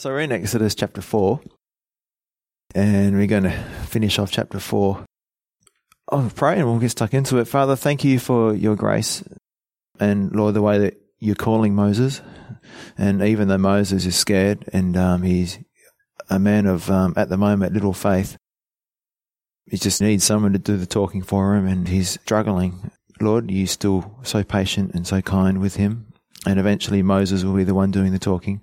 So we're in Exodus chapter 4, and we're going to finish off chapter 4. I'll pray and we'll get stuck into it. Father, thank you for your grace and, Lord, the way that you're calling Moses. And even though Moses is scared and um, he's a man of, um, at the moment, little faith, he just needs someone to do the talking for him and he's struggling. Lord, you're still so patient and so kind with him. And eventually Moses will be the one doing the talking.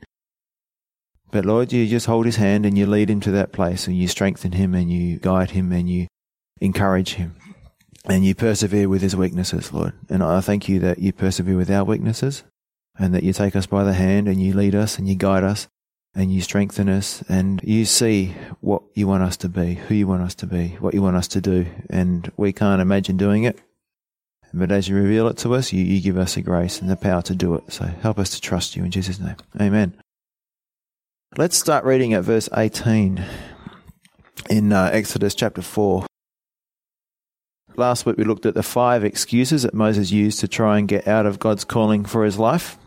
But Lord, you just hold his hand and you lead him to that place and you strengthen him and you guide him and you encourage him and you persevere with his weaknesses, Lord. And I thank you that you persevere with our weaknesses and that you take us by the hand and you lead us and you guide us and you strengthen us and you see what you want us to be, who you want us to be, what you want us to do. And we can't imagine doing it. But as you reveal it to us, you, you give us the grace and the power to do it. So help us to trust you in Jesus' name. Amen. Let's start reading at verse 18 in uh, Exodus chapter 4. Last week we looked at the five excuses that Moses used to try and get out of God's calling for his life.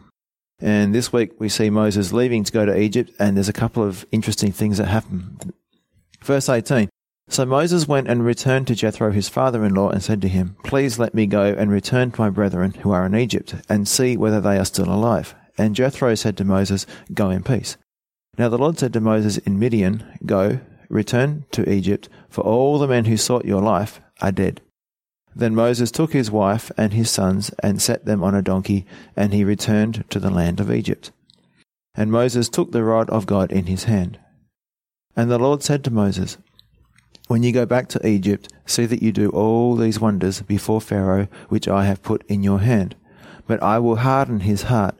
And this week we see Moses leaving to go to Egypt, and there's a couple of interesting things that happen. Verse 18 So Moses went and returned to Jethro, his father in law, and said to him, Please let me go and return to my brethren who are in Egypt, and see whether they are still alive. And Jethro said to Moses, Go in peace. Now the Lord said to Moses in Midian, Go, return to Egypt, for all the men who sought your life are dead. Then Moses took his wife and his sons and set them on a donkey, and he returned to the land of Egypt. And Moses took the rod of God in his hand. And the Lord said to Moses, When you go back to Egypt, see that you do all these wonders before Pharaoh, which I have put in your hand. But I will harden his heart,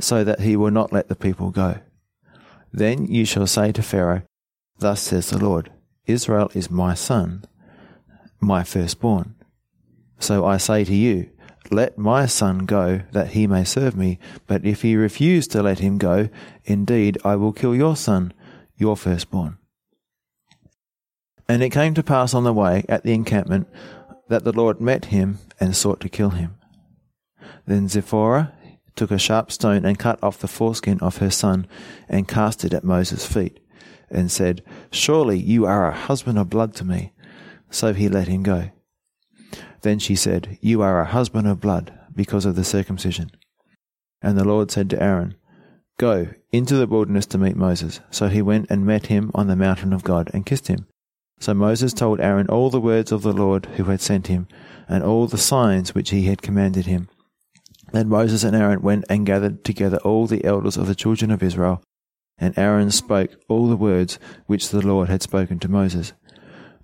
so that he will not let the people go. Then you shall say to Pharaoh, Thus says the Lord, Israel is my son, my firstborn. So I say to you, Let my son go, that he may serve me. But if he refuse to let him go, indeed I will kill your son, your firstborn. And it came to pass on the way at the encampment that the Lord met him and sought to kill him. Then Zipporah, took a sharp stone and cut off the foreskin of her son and cast it at Moses' feet and said, Surely you are a husband of blood to me. So he let him go. Then she said, You are a husband of blood because of the circumcision. And the Lord said to Aaron, Go into the wilderness to meet Moses. So he went and met him on the mountain of God and kissed him. So Moses told Aaron all the words of the Lord who had sent him, and all the signs which he had commanded him. Then Moses and Aaron went and gathered together all the elders of the children of Israel, and Aaron spoke all the words which the Lord had spoken to Moses.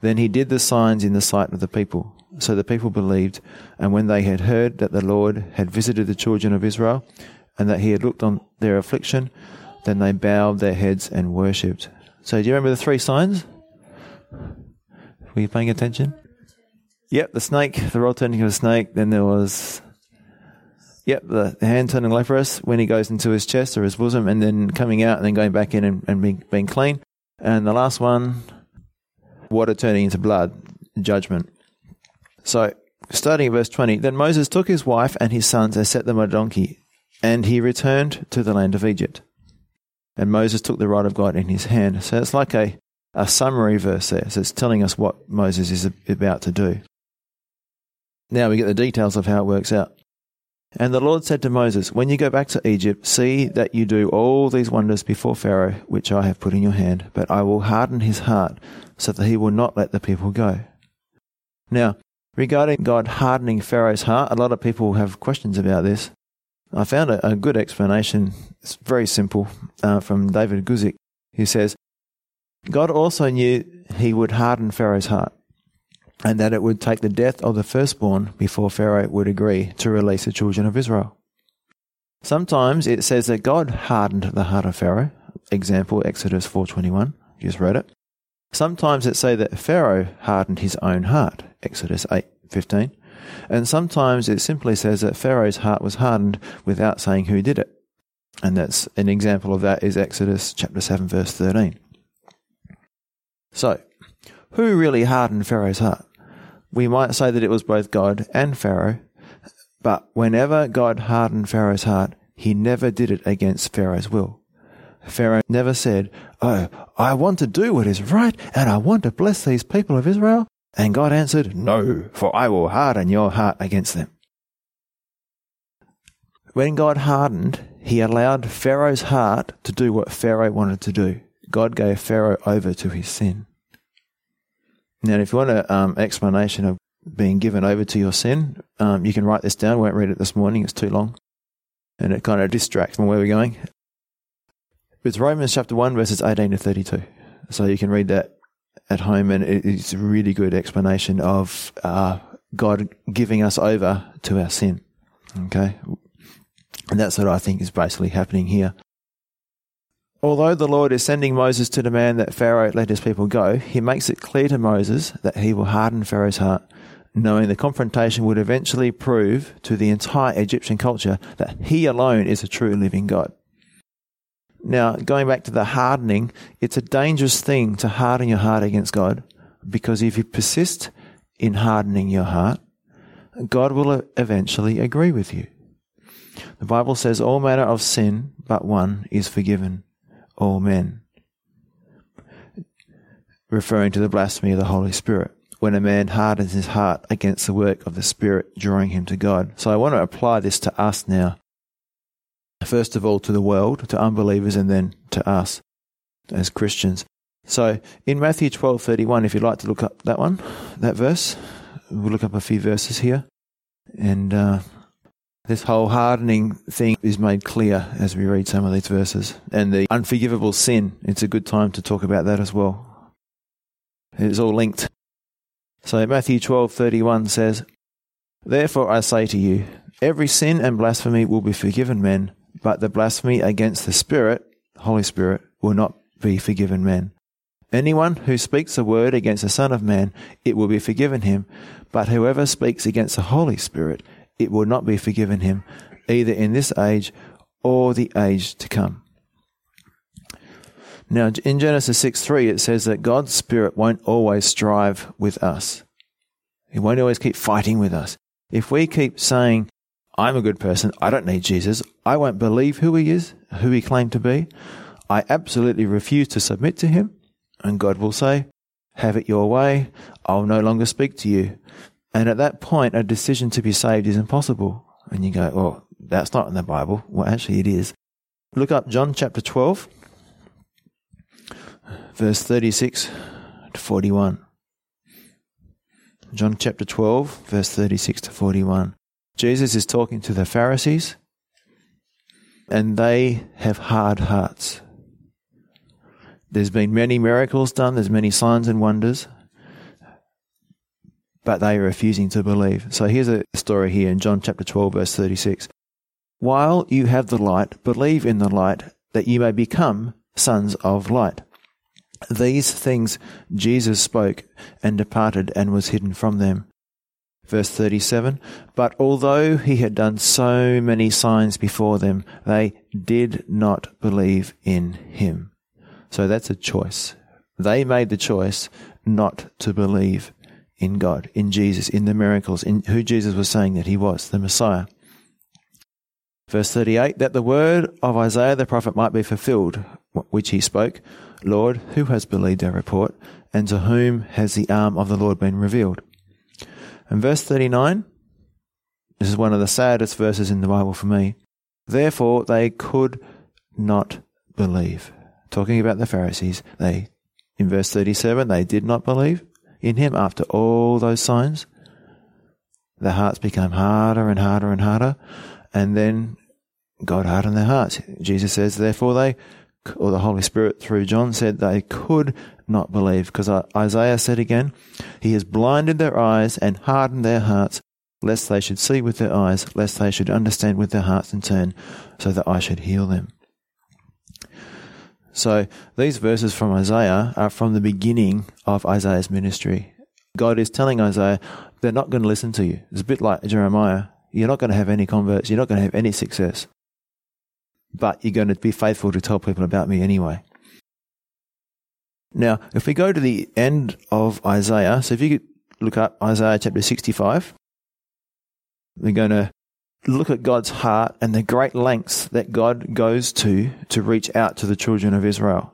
Then he did the signs in the sight of the people. So the people believed, and when they had heard that the Lord had visited the children of Israel, and that he had looked on their affliction, then they bowed their heads and worshipped. So do you remember the three signs? Were you paying attention? Yep, the snake, the rod turning into a snake. Then there was Yep, the, hand turning leprous when he goes into his chest or his bosom and then coming out and then going back in and, and being, being clean. And the last one, water turning into blood, judgment. So, starting at verse 20, then Moses took his wife and his sons and set them on a donkey, and he returned to the land of Egypt. And Moses took the rod of God in his hand. So it's like a, a summary verse there. So it's telling us what Moses is about to do. Now we get the details of how it works out. And the Lord said to Moses, When you go back to Egypt, see that you do all these wonders before Pharaoh, which I have put in your hand, but I will harden his heart, so that he will not let the people go. Now, regarding God hardening Pharaoh's heart, a lot of people have questions about this. I found a, a good explanation. It's very simple uh, from David Guzik, who says, God also knew he would harden Pharaoh's heart and that it would take the death of the firstborn before Pharaoh would agree to release the children of Israel. Sometimes it says that God hardened the heart of Pharaoh. Example Exodus 4:21. Just read it. Sometimes it say that Pharaoh hardened his own heart. Exodus 8:15. And sometimes it simply says that Pharaoh's heart was hardened without saying who did it. And that's an example of that is Exodus chapter 7 verse 13. So, who really hardened Pharaoh's heart? We might say that it was both God and Pharaoh, but whenever God hardened Pharaoh's heart, he never did it against Pharaoh's will. Pharaoh never said, Oh, I want to do what is right and I want to bless these people of Israel. And God answered, No, for I will harden your heart against them. When God hardened, he allowed Pharaoh's heart to do what Pharaoh wanted to do. God gave Pharaoh over to his sin. Now, if you want an um, explanation of being given over to your sin, um, you can write this down. I won't read it this morning, it's too long. And it kind of distracts from where we're going. It's Romans chapter 1, verses 18 to 32. So you can read that at home, and it's a really good explanation of uh, God giving us over to our sin. Okay? And that's what I think is basically happening here. Although the Lord is sending Moses to demand that Pharaoh let his people go, he makes it clear to Moses that he will harden Pharaoh's heart, knowing the confrontation would eventually prove to the entire Egyptian culture that he alone is a true living God. Now, going back to the hardening, it's a dangerous thing to harden your heart against God because if you persist in hardening your heart, God will eventually agree with you. The Bible says all manner of sin but one is forgiven all men. Referring to the blasphemy of the Holy Spirit. When a man hardens his heart against the work of the Spirit drawing him to God. So I want to apply this to us now. First of all to the world, to unbelievers, and then to us as Christians. So in Matthew twelve thirty one, if you'd like to look up that one, that verse, we'll look up a few verses here. And uh, this whole hardening thing is made clear as we read some of these verses. And the unforgivable sin, it's a good time to talk about that as well. It's all linked. So Matthew 12:31 says, "Therefore I say to you, every sin and blasphemy will be forgiven men, but the blasphemy against the Spirit, Holy Spirit, will not be forgiven men. Anyone who speaks a word against the Son of Man, it will be forgiven him, but whoever speaks against the Holy Spirit, it will not be forgiven him, either in this age or the age to come. Now, in Genesis 6 3, it says that God's Spirit won't always strive with us. He won't always keep fighting with us. If we keep saying, I'm a good person, I don't need Jesus, I won't believe who he is, who he claimed to be, I absolutely refuse to submit to him, and God will say, Have it your way, I'll no longer speak to you. And at that point, a decision to be saved is impossible. And you go, well, that's not in the Bible. Well, actually, it is. Look up John chapter 12, verse 36 to 41. John chapter 12, verse 36 to 41. Jesus is talking to the Pharisees, and they have hard hearts. There's been many miracles done, there's many signs and wonders, but they are refusing to believe. So here's a story here in John chapter 12, verse 36. While you have the light, believe in the light that you may become sons of light. These things Jesus spoke and departed and was hidden from them. Verse 37 But although he had done so many signs before them, they did not believe in him. So that's a choice. They made the choice not to believe in God, in Jesus, in the miracles, in who Jesus was saying that he was, the Messiah. Verse 38 that the word of Isaiah the prophet might be fulfilled, which he spoke Lord, who has believed our report, and to whom has the arm of the Lord been revealed? And verse 39, this is one of the saddest verses in the Bible for me. Therefore, they could not believe. Talking about the Pharisees, they, in verse 37, they did not believe in him after all those signs, their hearts became harder and harder and harder. And then God hardened their hearts. Jesus says, therefore they, or the Holy Spirit through John said they could not believe because Isaiah said again, He has blinded their eyes and hardened their hearts, lest they should see with their eyes, lest they should understand with their hearts and turn, so that I should heal them. So these verses from Isaiah are from the beginning of Isaiah's ministry. God is telling Isaiah, they're not going to listen to you. It's a bit like Jeremiah. You're not going to have any converts. You're not going to have any success. But you're going to be faithful to tell people about me anyway. Now, if we go to the end of Isaiah, so if you could look up Isaiah chapter 65, we're going to look at God's heart and the great lengths that God goes to to reach out to the children of Israel.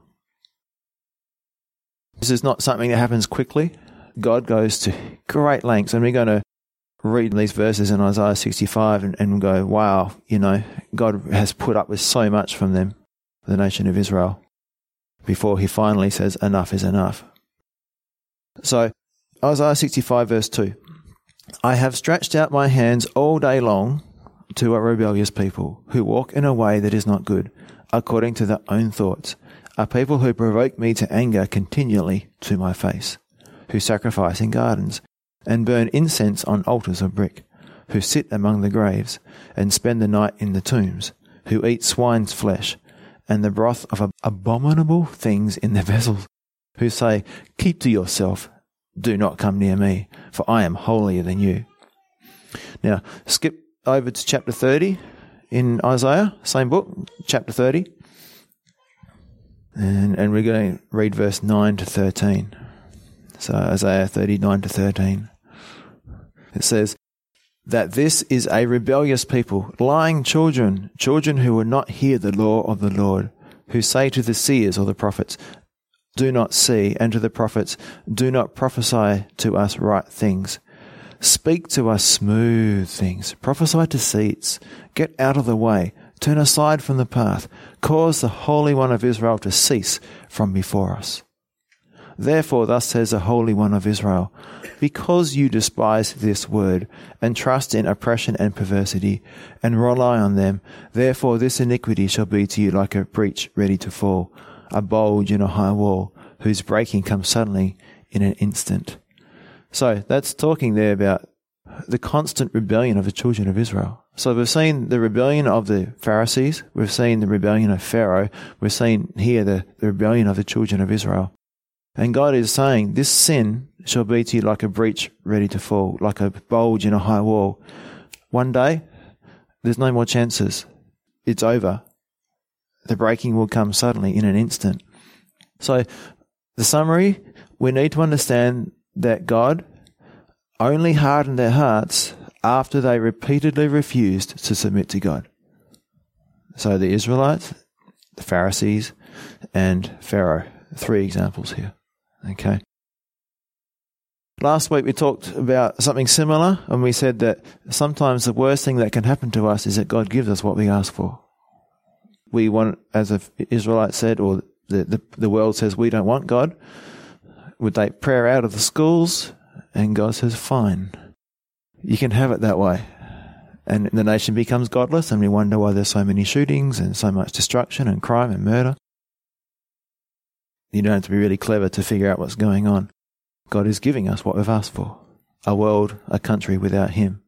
This is not something that happens quickly. God goes to great lengths, and we're going to read these verses in Isaiah 65 and, and go, wow, you know, God has put up with so much from them, the nation of Israel, before he finally says, enough is enough. So, Isaiah 65, verse 2 I have stretched out my hands all day long to a rebellious people who walk in a way that is not good, according to their own thoughts, a people who provoke me to anger continually to my face, who sacrifice in gardens and burn incense on altars of brick, who sit among the graves and spend the night in the tombs, who eat swine's flesh and the broth of abominable things in their vessels, who say, Keep to yourself, do not come near me, for I am holier than you. Now, skip over to chapter 30 in Isaiah, same book, chapter 30. And, and we're going to read verse 9 to 13. So Isaiah 39 to 13. It says, that this is a rebellious people, lying children, children who will not hear the law of the Lord, who say to the seers or the prophets, Do not see, and to the prophets, Do not prophesy to us right things. Speak to us smooth things. Prophesy deceits. Get out of the way. Turn aside from the path. Cause the Holy One of Israel to cease from before us. Therefore, thus says the Holy One of Israel, because you despise this word, and trust in oppression and perversity, and rely on them, therefore this iniquity shall be to you like a breach ready to fall, a bulge in a high wall, whose breaking comes suddenly in an instant. So that's talking there about the constant rebellion of the children of Israel. So we've seen the rebellion of the Pharisees, we've seen the rebellion of Pharaoh, we've seen here the, the rebellion of the children of Israel. And God is saying, This sin shall be to you like a breach ready to fall, like a bulge in a high wall. One day, there's no more chances. It's over. The breaking will come suddenly in an instant. So, the summary we need to understand that God only hardened their hearts after they repeatedly refused to submit to God. So the Israelites, the Pharisees, and Pharaoh. Three examples here. Okay. Last week we talked about something similar, and we said that sometimes the worst thing that can happen to us is that God gives us what we ask for. We want, as the Israelites said, or the, the, the world says, we don't want God would take prayer out of the schools, and God says, fine. You can have it that way. And the nation becomes godless, and we wonder why there's so many shootings and so much destruction and crime and murder. You don't have to be really clever to figure out what's going on. God is giving us what we've asked for a world, a country without Him.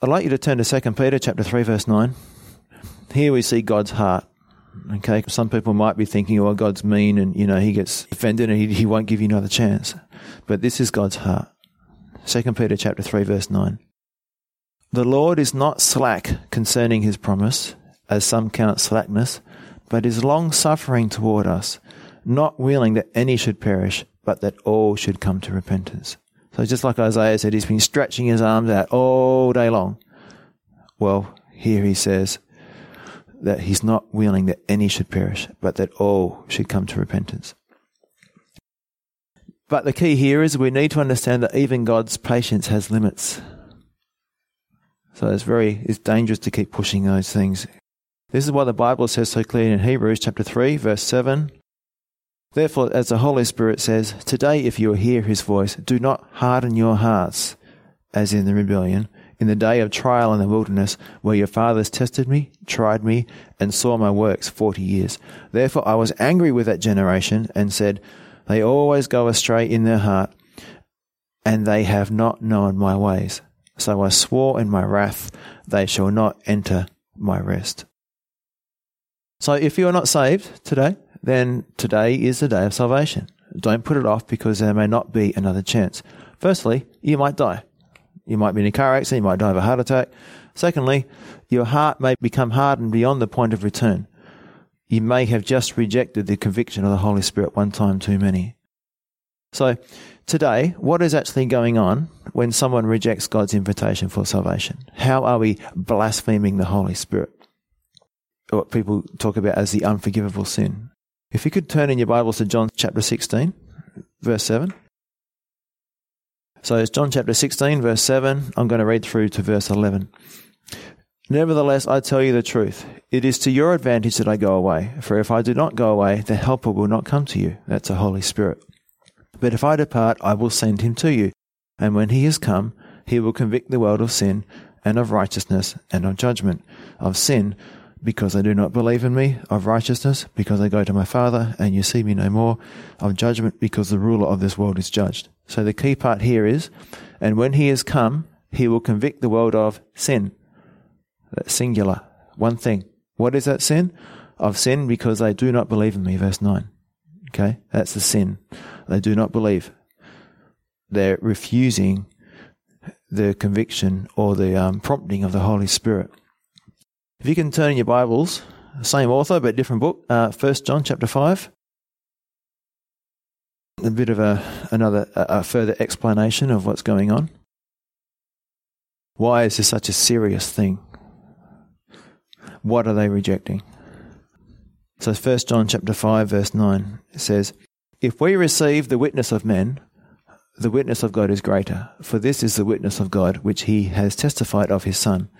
I'd like you to turn to 2 Peter chapter 3 verse 9. Here we see God's heart. Okay, some people might be thinking, "Oh, God's mean, and you know He gets offended, and He, he won't give you another chance." But this is God's heart. Second Peter chapter three verse nine. The Lord is not slack concerning His promise, as some count slackness, but is long suffering toward us, not willing that any should perish, but that all should come to repentance. So just like Isaiah said, he's been stretching his arms out all day long. Well, here he says, that he's not willing that any should perish, but that all should come to repentance. But the key here is we need to understand that even God's patience has limits. So it's very it's dangerous to keep pushing those things. This is why the Bible says so clearly in Hebrews chapter 3 verse 7. Therefore as the Holy Spirit says, today if you hear his voice, do not harden your hearts as in the rebellion in the day of trial in the wilderness, where your fathers tested me, tried me, and saw my works forty years. Therefore I was angry with that generation, and said, They always go astray in their heart, and they have not known my ways. So I swore in my wrath, They shall not enter my rest. So if you are not saved today, then today is the day of salvation. Don't put it off because there may not be another chance. Firstly, you might die. You might be in a car accident, you might die of a heart attack. Secondly, your heart may become hardened beyond the point of return. You may have just rejected the conviction of the Holy Spirit one time too many. So, today, what is actually going on when someone rejects God's invitation for salvation? How are we blaspheming the Holy Spirit? What people talk about as the unforgivable sin. If you could turn in your Bibles to John chapter 16, verse 7. So it's John chapter 16, verse 7. I'm going to read through to verse 11. Nevertheless, I tell you the truth. It is to your advantage that I go away. For if I do not go away, the Helper will not come to you. That's the Holy Spirit. But if I depart, I will send him to you. And when he has come, he will convict the world of sin, and of righteousness, and of judgment. Of sin, because they do not believe in me. Of righteousness, because I go to my Father, and you see me no more. Of judgment, because the ruler of this world is judged. So the key part here is, and when he has come, he will convict the world of sin. That's singular. One thing. What is that sin? Of sin because they do not believe in me, verse 9. Okay? That's the sin. They do not believe. They're refusing the conviction or the um, prompting of the Holy Spirit. If you can turn in your Bibles, same author but different book, uh, 1 John chapter 5. A bit of a another a further explanation of what's going on. Why is this such a serious thing? What are they rejecting? So 1 John chapter 5 verse 9 says, If we receive the witness of men, the witness of God is greater, for this is the witness of God which he has testified of his Son.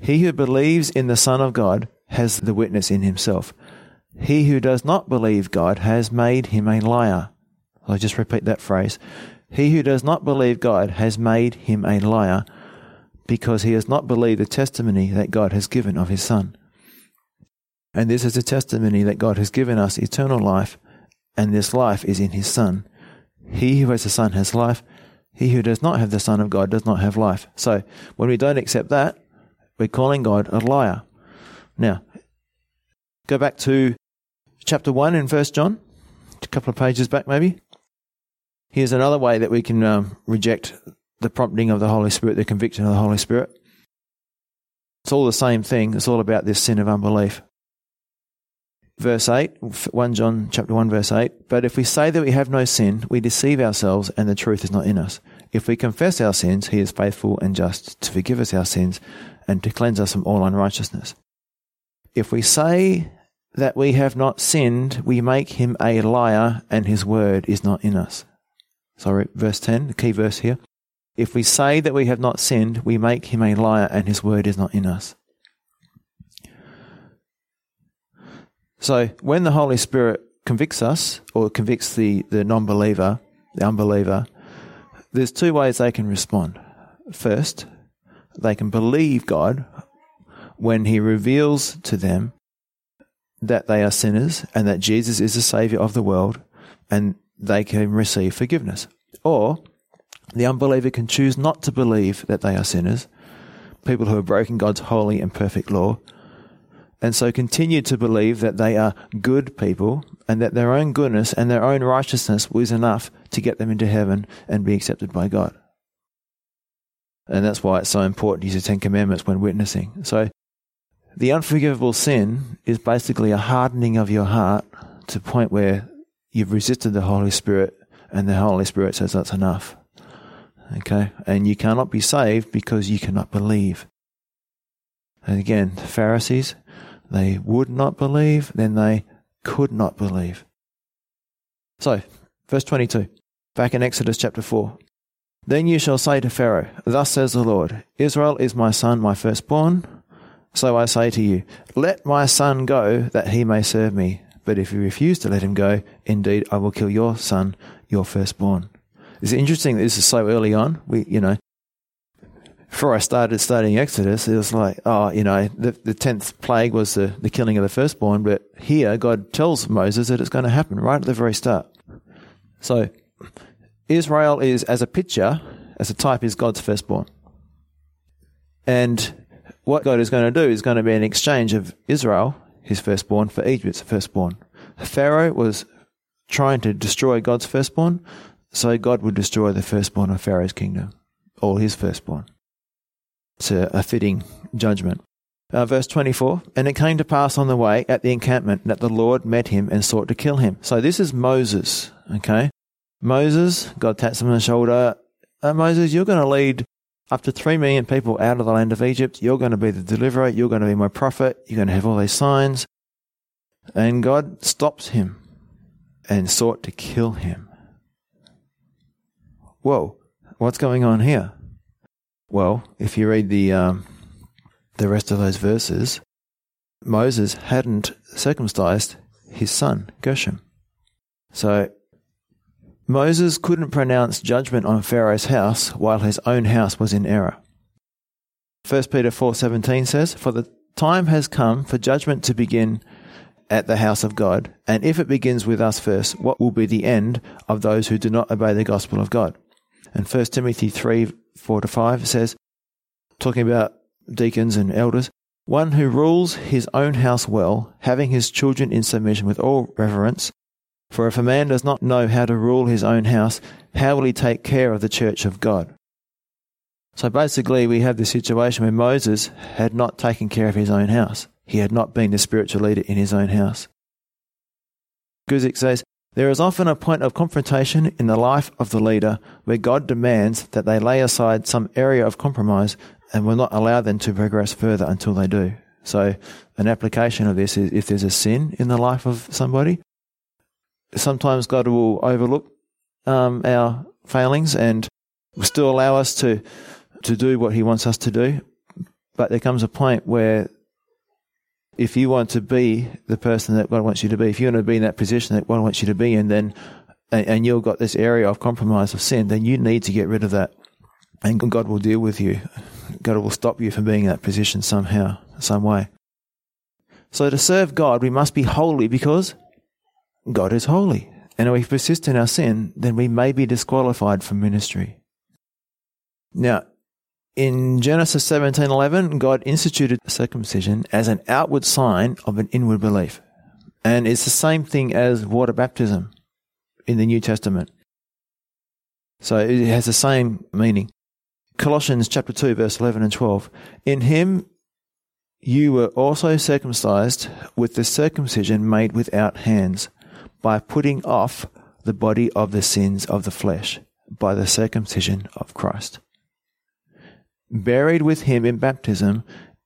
He who believes in the Son of God has the witness in himself. He who does not believe God has made him a liar. I'll just repeat that phrase. He who does not believe God has made him a liar because he has not believed the testimony that God has given of his Son. And this is a testimony that God has given us eternal life, and this life is in his Son. He who has the Son has life. He who does not have the Son of God does not have life. So when we don't accept that, we're calling God a liar. Now, go back to chapter 1 in 1 John, a couple of pages back maybe. Here's another way that we can um, reject the prompting of the Holy Spirit, the conviction of the Holy Spirit. It's all the same thing. It's all about this sin of unbelief verse 8, 1 John chapter 1 verse 8, but if we say that we have no sin, we deceive ourselves and the truth is not in us. If we confess our sins, he is faithful and just to forgive us our sins and to cleanse us from all unrighteousness. If we say that we have not sinned, we make him a liar and his word is not in us. Sorry, verse 10, the key verse here. If we say that we have not sinned, we make him a liar and his word is not in us. So when the Holy Spirit convicts us or convicts the, the non believer, the unbeliever, there's two ways they can respond. First, they can believe God when He reveals to them that they are sinners and that Jesus is the Savior of the world and they can receive forgiveness. Or the unbeliever can choose not to believe that they are sinners, people who have broken God's holy and perfect law, and so continue to believe that they are good people and that their own goodness and their own righteousness was enough to get them into heaven and be accepted by God. And that's why it's so important to use the Ten Commandments when witnessing. So the unforgivable sin is basically a hardening of your heart to the point where you've resisted the Holy Spirit and the Holy Spirit says that's enough. Okay? And you cannot be saved because you cannot believe. And again, the Pharisees, they would not believe, then they could not believe. So, verse 22, back in Exodus chapter 4. Then you shall say to Pharaoh, Thus says the Lord, Israel is my son, my firstborn. So I say to you, Let my son go, that he may serve me. But if you refuse to let him go, indeed I will kill your son, your firstborn. It's interesting that this is so early on. We, you know, before I started studying Exodus, it was like, oh, you know, the, the 10th plague was the, the killing of the firstborn, but here God tells Moses that it's going to happen right at the very start. So, Israel is, as a picture, as a type, is God's firstborn. And what God is going to do is going to be an exchange of Israel, his firstborn, for Egypt's firstborn. Pharaoh was trying to destroy God's firstborn, so God would destroy the firstborn of Pharaoh's kingdom, all his firstborn. A, a fitting judgment. Uh, verse 24, and it came to pass on the way at the encampment that the Lord met him and sought to kill him. So this is Moses, okay? Moses, God taps him on the shoulder. Uh, Moses, you're going to lead up to three million people out of the land of Egypt. You're going to be the deliverer. You're going to be my prophet. You're going to have all these signs. And God stops him and sought to kill him. Whoa, what's going on here? Well, if you read the um, the rest of those verses, Moses hadn't circumcised his son Gershom. So Moses couldn't pronounce judgment on Pharaoh's house while his own house was in error. 1 Peter 4:17 says, "For the time has come for judgment to begin at the house of God, and if it begins with us first, what will be the end of those who do not obey the gospel of God?" And 1 Timothy 3 4 to 5 says, talking about deacons and elders, one who rules his own house well, having his children in submission with all reverence, for if a man does not know how to rule his own house, how will he take care of the church of God? So basically, we have this situation where Moses had not taken care of his own house. He had not been the spiritual leader in his own house. Guzik says, There is often a point of confrontation in the life of the leader where God demands that they lay aside some area of compromise and will not allow them to progress further until they do. So, an application of this is if there's a sin in the life of somebody, sometimes God will overlook um, our failings and will still allow us to to do what He wants us to do. But there comes a point where, if you want to be the person that God wants you to be, if you want to be in that position that God wants you to be in, then and, you've got this area of compromise of sin, then you need to get rid of that, and God will deal with you. God will stop you from being in that position somehow, some way. So to serve God, we must be holy because God is holy. And if we persist in our sin, then we may be disqualified from ministry. Now, in Genesis 17:11, God instituted circumcision as an outward sign of an inward belief. And it's the same thing as water baptism in the New Testament. So it has the same meaning. Colossians chapter 2 verse 11 and 12. In him you were also circumcised with the circumcision made without hands by putting off the body of the sins of the flesh by the circumcision of Christ. Buried with him in baptism,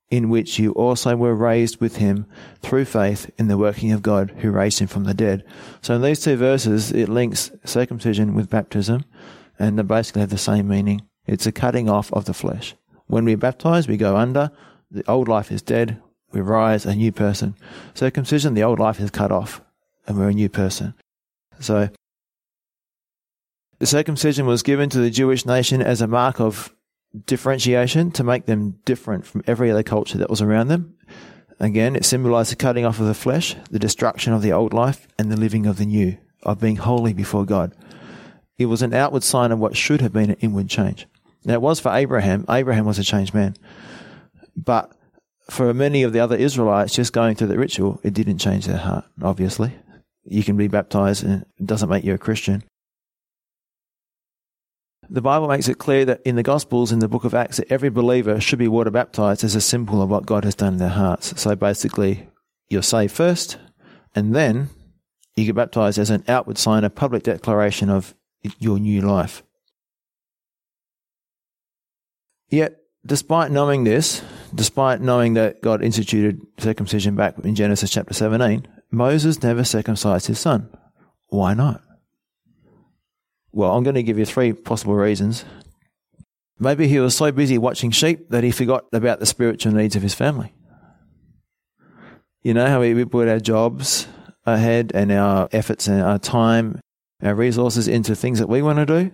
in which you also were raised with him through faith in the working of God who raised him from the dead. So in these two verses, it links circumcision with baptism, and they basically have the same meaning. It's a cutting off of the flesh. When we baptize, we go under, the old life is dead, we rise a new person. Circumcision, the old life is cut off and we're a new person. So, the circumcision was given to the Jewish nation as a mark of differentiation to make them different from every other culture that was around them. Again, it symbolized the cutting off of the flesh, the destruction of the old life, and the living of the new, of being holy before God. It was an outward sign of what should have been an inward change. Now, it was for Abraham. Abraham was a changed man. But for many of the other Israelites, just going through the ritual, it didn't change their heart, obviously you can be baptized and it doesn't make you a Christian. The Bible makes it clear that in the Gospels, in the book of Acts, that every believer should be water baptized as a symbol of what God has done in their hearts. So basically, you're saved first, and then you get baptized as an outward sign, a public declaration of your new life. Yet, despite knowing this, despite knowing that God instituted circumcision back in Genesis chapter 17, Moses never circumcised his son. Why not? Well, I'm going to give you three possible reasons. Maybe he was so busy watching sheep that he forgot about the spiritual needs of his family. You know how we put our jobs ahead and our efforts and our time, our resources into things that we want to do?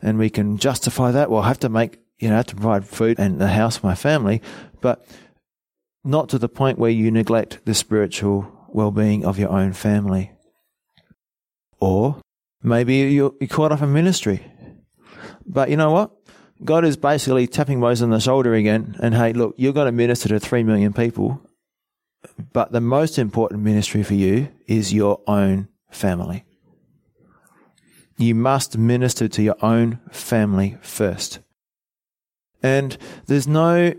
And we can justify that. Well, I have to make, you know, I have to provide food and a house for my family, but not to the point where you neglect the spiritual well being of your own family. Or maybe you're, caught up in ministry. But you know what? God is basically tapping Moses on the shoulder again and hey, look, you're going to minister to three million people, but the most important ministry for you is your own family. You must minister to your own family first. And there's no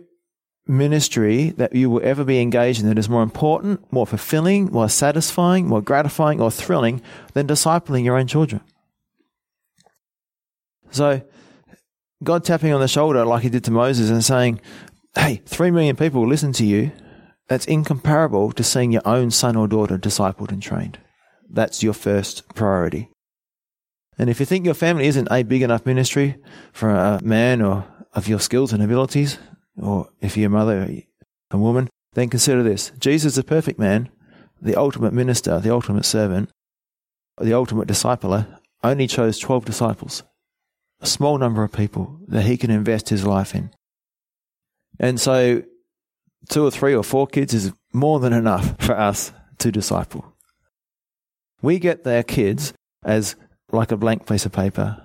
ministry that you will ever be engaged in that is more important, more fulfilling, more satisfying, more gratifying, or thrilling than discipling your own children. So, God tapping on the shoulder like he did to Moses and saying, Hey, three million people listen to you. That's incomparable to seeing your own son or daughter discipled and trained. That's your first priority. And if you think your family isn't a big enough ministry for a man or of your skills and abilities, or if you're a mother, a woman, then consider this. Jesus, the perfect man, the ultimate minister, the ultimate servant, the ultimate discipler, only chose 12 disciples, a small number of people that he can invest his life in. And so, two or three or four kids is more than enough for us to disciple. We get their kids as like a blank piece of paper.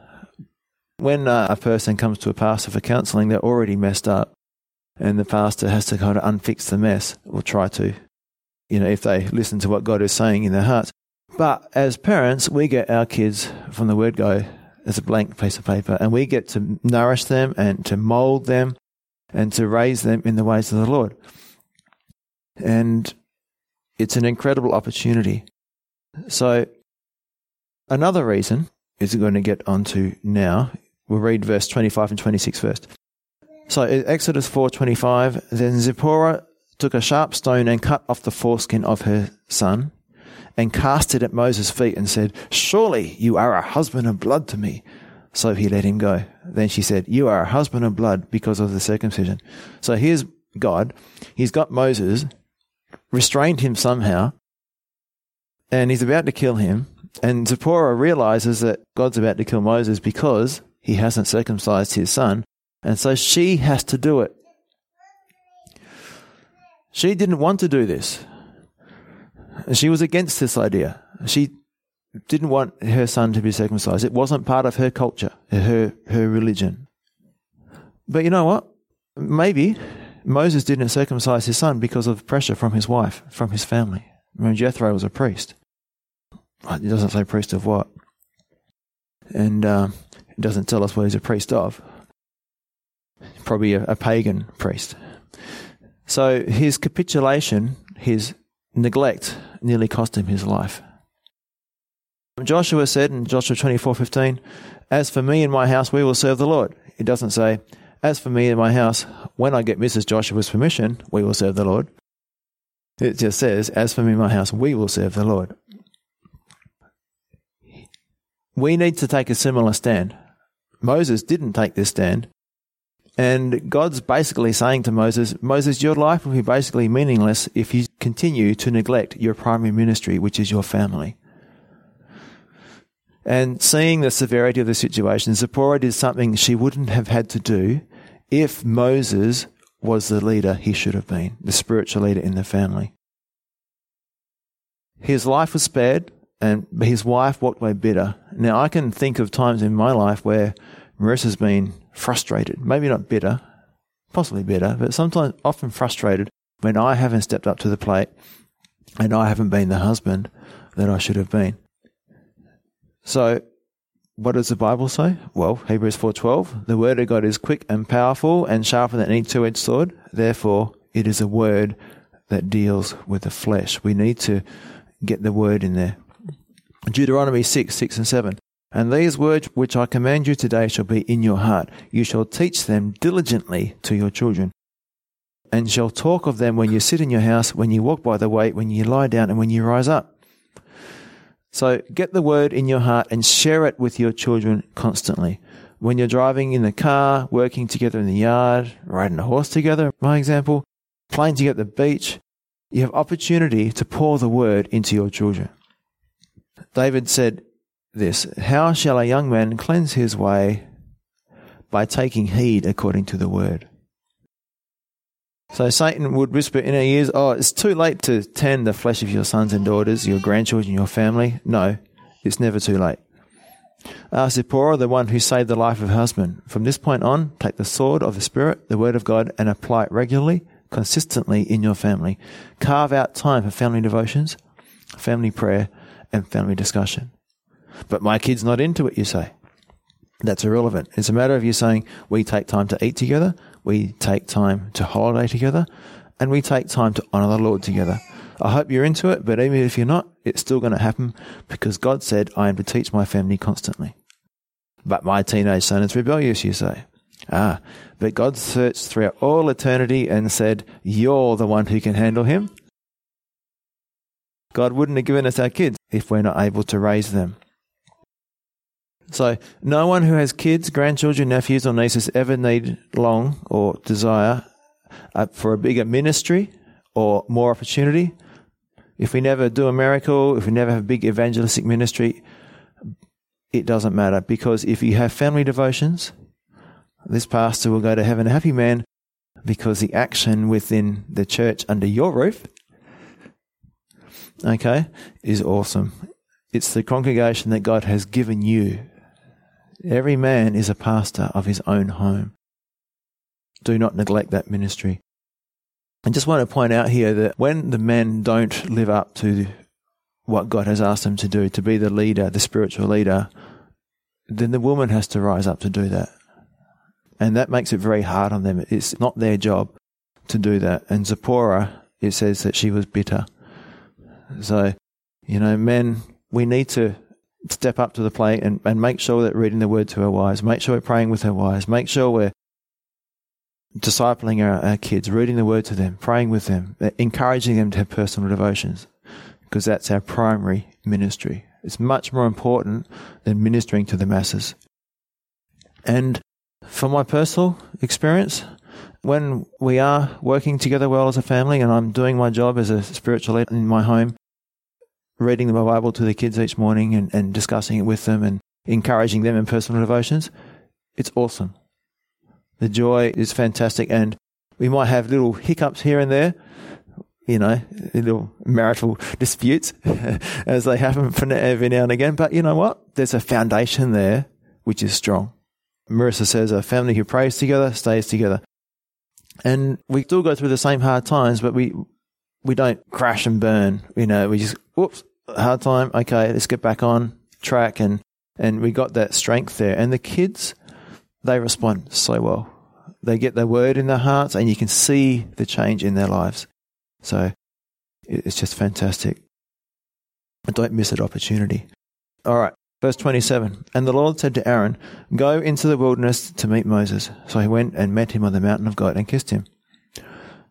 When uh, a person comes to a pastor for counseling, they're already messed up, and the pastor has to kind of unfix the mess, or try to, you know, if they listen to what God is saying in their hearts. But as parents, we get our kids from the word go as a blank piece of paper, and we get to nourish them and to mold them and to raise them in the ways of the Lord. And it's an incredible opportunity. So Another reason is going to get onto now. We'll read verse 25 and 26 first. So Exodus 4:25, then Zipporah took a sharp stone and cut off the foreskin of her son and cast it at Moses' feet and said, "Surely you are a husband of blood to me." So he let him go. Then she said, "You are a husband of blood because of the circumcision." So here's God. He's got Moses, restrained him somehow, and he's about to kill him. And Zipporah realizes that God's about to kill Moses because he hasn't circumcised his son. And so she has to do it. She didn't want to do this. She was against this idea. She didn't want her son to be circumcised. It wasn't part of her culture, her, her religion. But you know what? Maybe Moses didn't circumcise his son because of pressure from his wife, from his family. I mean, Jethro was a priest. It doesn't say priest of what. And uh, it doesn't tell us what he's a priest of. Probably a, a pagan priest. So his capitulation, his neglect, nearly cost him his life. Joshua said in Joshua 24:15, "As for me and my house, we will serve the Lord." It doesn't say, "As for me and my house, when I get Mrs. Joshua's permission, we will serve the Lord." It just says, "As for me and my house, we will serve the Lord." we need to take a similar stand. Moses didn't take this stand. And God's basically saying to Moses, Moses, your life will be basically meaningless if you continue to neglect your primary ministry, which is your family. And seeing the severity of the situation, Zipporah did something she wouldn't have had to do if Moses was the leader he should have been, the spiritual leader in the family. His life was spared and his wife walked away bitter. Now, I can think of times in my life where Marissa's been frustrated, maybe not bitter, possibly bitter, but sometimes often frustrated when I haven't stepped up to the plate and I haven't been the husband that I should have been. So, what does the Bible say? Well, Hebrews 4:12, the word of God is quick and powerful and sharper than any two-edged sword. Therefore, it is a word that deals with the flesh. We need to get the word in there. Deuteronomy 6, 6 and 7. And these words which I command you today shall be in your heart. You shall teach them diligently to your children, and shall talk of them when you sit in your house, when you walk by the way, when you lie down, and when you rise up. So get the word in your heart and share it with your children constantly. When you're driving in the car, working together in the yard, riding a horse together, my example, playing together at the beach, you have opportunity to pour the word into your children. David said this How shall a young man cleanse his way? By taking heed according to the word. So Satan would whisper in our ears, Oh, it's too late to tend the flesh of your sons and daughters, your grandchildren, your family. No, it's never too late. Ask Zipporah, the one who saved the life of her husband. From this point on, take the sword of the Spirit, the word of God, and apply it regularly, consistently in your family. Carve out time for family devotions, family prayer, and family discussion. But my kid's not into it, you say. That's irrelevant. It's a matter of you saying, we take time to eat together, we take time to holiday together, and we take time to honor the Lord together. I hope you're into it, but even if you're not, it's still going to happen because God said, I am to teach my family constantly. But my teenage son is rebellious, you say. Ah, but God searched throughout all eternity and said, You're the one who can handle him. God wouldn't have given us our kids if we're not able to raise them. So, no one who has kids, grandchildren, nephews, or nieces ever need long or desire uh, for a bigger ministry or more opportunity. If we never do a miracle, if we never have a big evangelistic ministry, it doesn't matter because if you have family devotions, this pastor will go to heaven a happy man because the action within the church under your roof, okay, is awesome. It's the congregation that God has given you. Every man is a pastor of his own home. Do not neglect that ministry. I just want to point out here that when the men don't live up to what God has asked them to do, to be the leader, the spiritual leader, then the woman has to rise up to do that. And that makes it very hard on them. It's not their job to do that. And Zipporah, it says that she was bitter. So, you know, men, we need to step up to the plate and, and make sure that reading the word to our wives, make sure we're praying with our wives, make sure we're discipling our, our kids, reading the word to them, praying with them, uh, encouraging them to have personal devotions, because that's our primary ministry. It's much more important than ministering to the masses. And from my personal experience, when we are working together well as a family and I'm doing my job as a spiritual leader in my home, reading the Bible to the kids each morning and, and discussing it with them and encouraging them in personal devotions, it's awesome. The joy is fantastic and we might have little hiccups here and there, you know, little marital disputes as they happen from every now and again. But you know what? There's a foundation there which is strong. Marissa says a family who prays together stays together. And we still go through the same hard times, but we we don't crash and burn. You know, we just whoops, hard time. Okay, let's get back on track, and and we got that strength there. And the kids, they respond so well. They get the word in their hearts, and you can see the change in their lives. So it's just fantastic. Don't miss that opportunity. All right. Verse 27 And the Lord said to Aaron, Go into the wilderness to meet Moses. So he went and met him on the mountain of God and kissed him.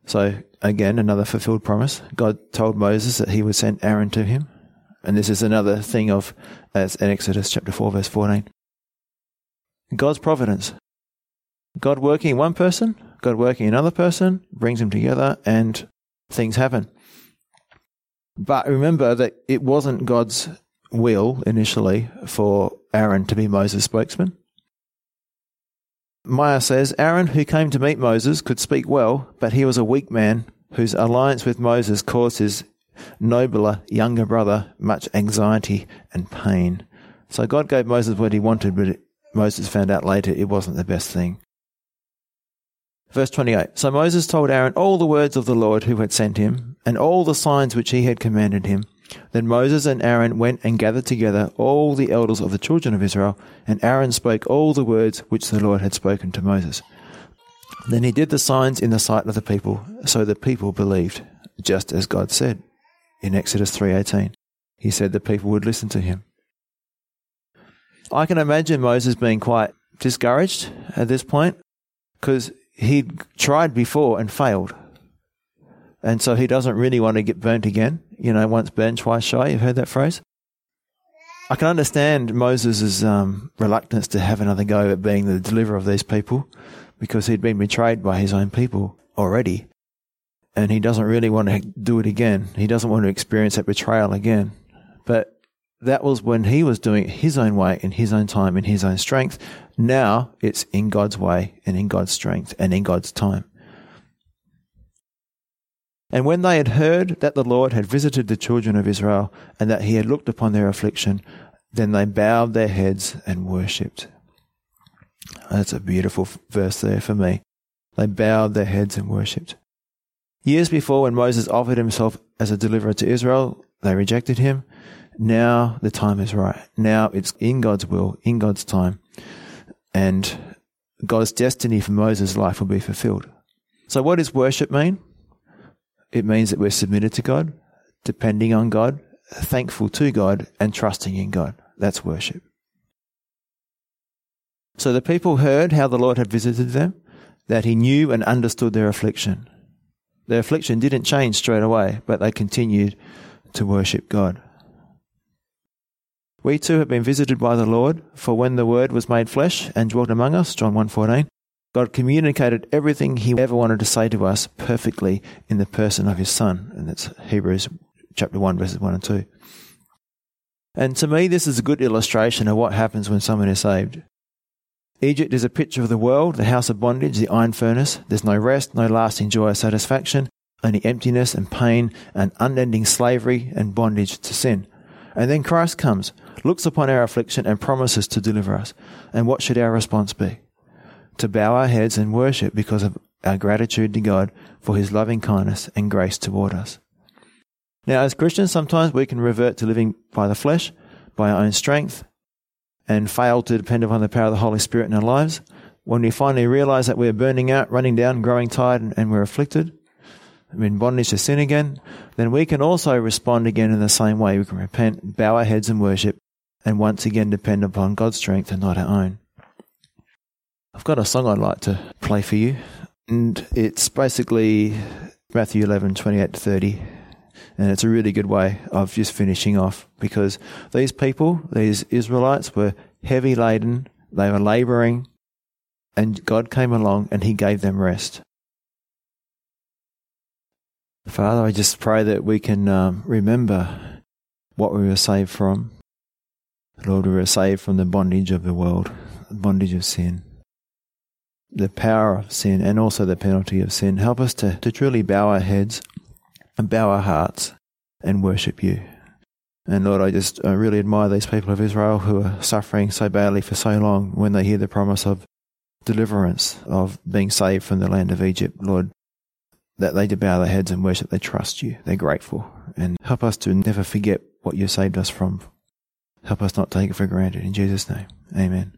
So again, another fulfilled promise. God told Moses that he would send Aaron to him. And this is another thing of as in Exodus chapter 4, verse 14. God's providence. God working in one person, God working in another person, brings them together and things happen. But remember that it wasn't God's will initially for Aaron to be Moses' spokesman. Meyer says Aaron, who came to meet Moses, could speak well, but he was a weak man whose alliance with Moses caused his nobler younger brother much anxiety and pain. So God gave Moses what he wanted, but Moses found out later it wasn't the best thing. Verse 28 So Moses told Aaron all the words of the Lord who had sent him, and all the signs which he had commanded him. Then Moses and Aaron went and gathered together all the elders of the children of Israel, and Aaron spoke all the words which the Lord had spoken to Moses. Then he did the signs in the sight of the people, so the people believed, just as God said in Exodus 3:18. He said the people would listen to him. I can imagine Moses being quite discouraged at this point because he'd tried before and failed. And so he doesn't really want to get burnt again. You know, once burned, twice shy. You've heard that phrase? I can understand Moses' um, reluctance to have another go at being the deliverer of these people because he'd been betrayed by his own people already. And he doesn't really want to do it again. He doesn't want to experience that betrayal again. But that was when he was doing it his own way, in his own time, in his own strength. Now it's in God's way and in God's strength and in God's time. And when they had heard that the Lord had visited the children of Israel and that he had looked upon their affliction, then they bowed their heads and worshipped. That's a beautiful verse there for me. They bowed their heads and worshipped. Years before, when Moses offered himself as a deliverer to Israel, they rejected him. Now the time is right. Now it's in God's will, in God's time. And God's destiny for Moses' life will be fulfilled. So, what does worship mean? It means that we're submitted to God, depending on God, thankful to God, and trusting in God. That's worship. So the people heard how the Lord had visited them, that he knew and understood their affliction. Their affliction didn't change straight away, but they continued to worship God. We too have been visited by the Lord, for when the Word was made flesh and dwelt among us, John 1.14, God communicated everything he ever wanted to say to us perfectly in the person of his Son. And that's Hebrews chapter 1, verses 1 and 2. And to me, this is a good illustration of what happens when someone is saved. Egypt is a picture of the world, the house of bondage, the iron furnace. There's no rest, no lasting joy or satisfaction, only emptiness and pain and unending slavery and bondage to sin. And then Christ comes, looks upon our affliction and promises to deliver us. And what should our response be? To bow our heads and worship because of our gratitude to God for his loving kindness and grace toward us. Now, as Christians, sometimes we can revert to living by the flesh, by our own strength, and fail to depend upon the power of the Holy Spirit in our lives. When we finally realize that we're burning out, running down, growing tired, and, and we're afflicted, in bondage to sin again, then we can also respond again in the same way. We can repent, bow our heads and worship, and once again depend upon God's strength and not our own. I've got a song I'd like to play for you, and it's basically Matthew 11, 28 to 30. And it's a really good way of just finishing off because these people, these Israelites, were heavy laden, they were laboring, and God came along and He gave them rest. Father, I just pray that we can um, remember what we were saved from. Lord, we were saved from the bondage of the world, the bondage of sin, the power of sin, and also the penalty of sin. Help us to, to truly bow our heads and bow our hearts and worship you. And Lord, I just I really admire these people of Israel who are suffering so badly for so long when they hear the promise of deliverance, of being saved from the land of Egypt. Lord, that they do bow their heads and worship, they trust you, they're grateful. And help us to never forget what you saved us from. Help us not take it for granted. In Jesus' name, amen.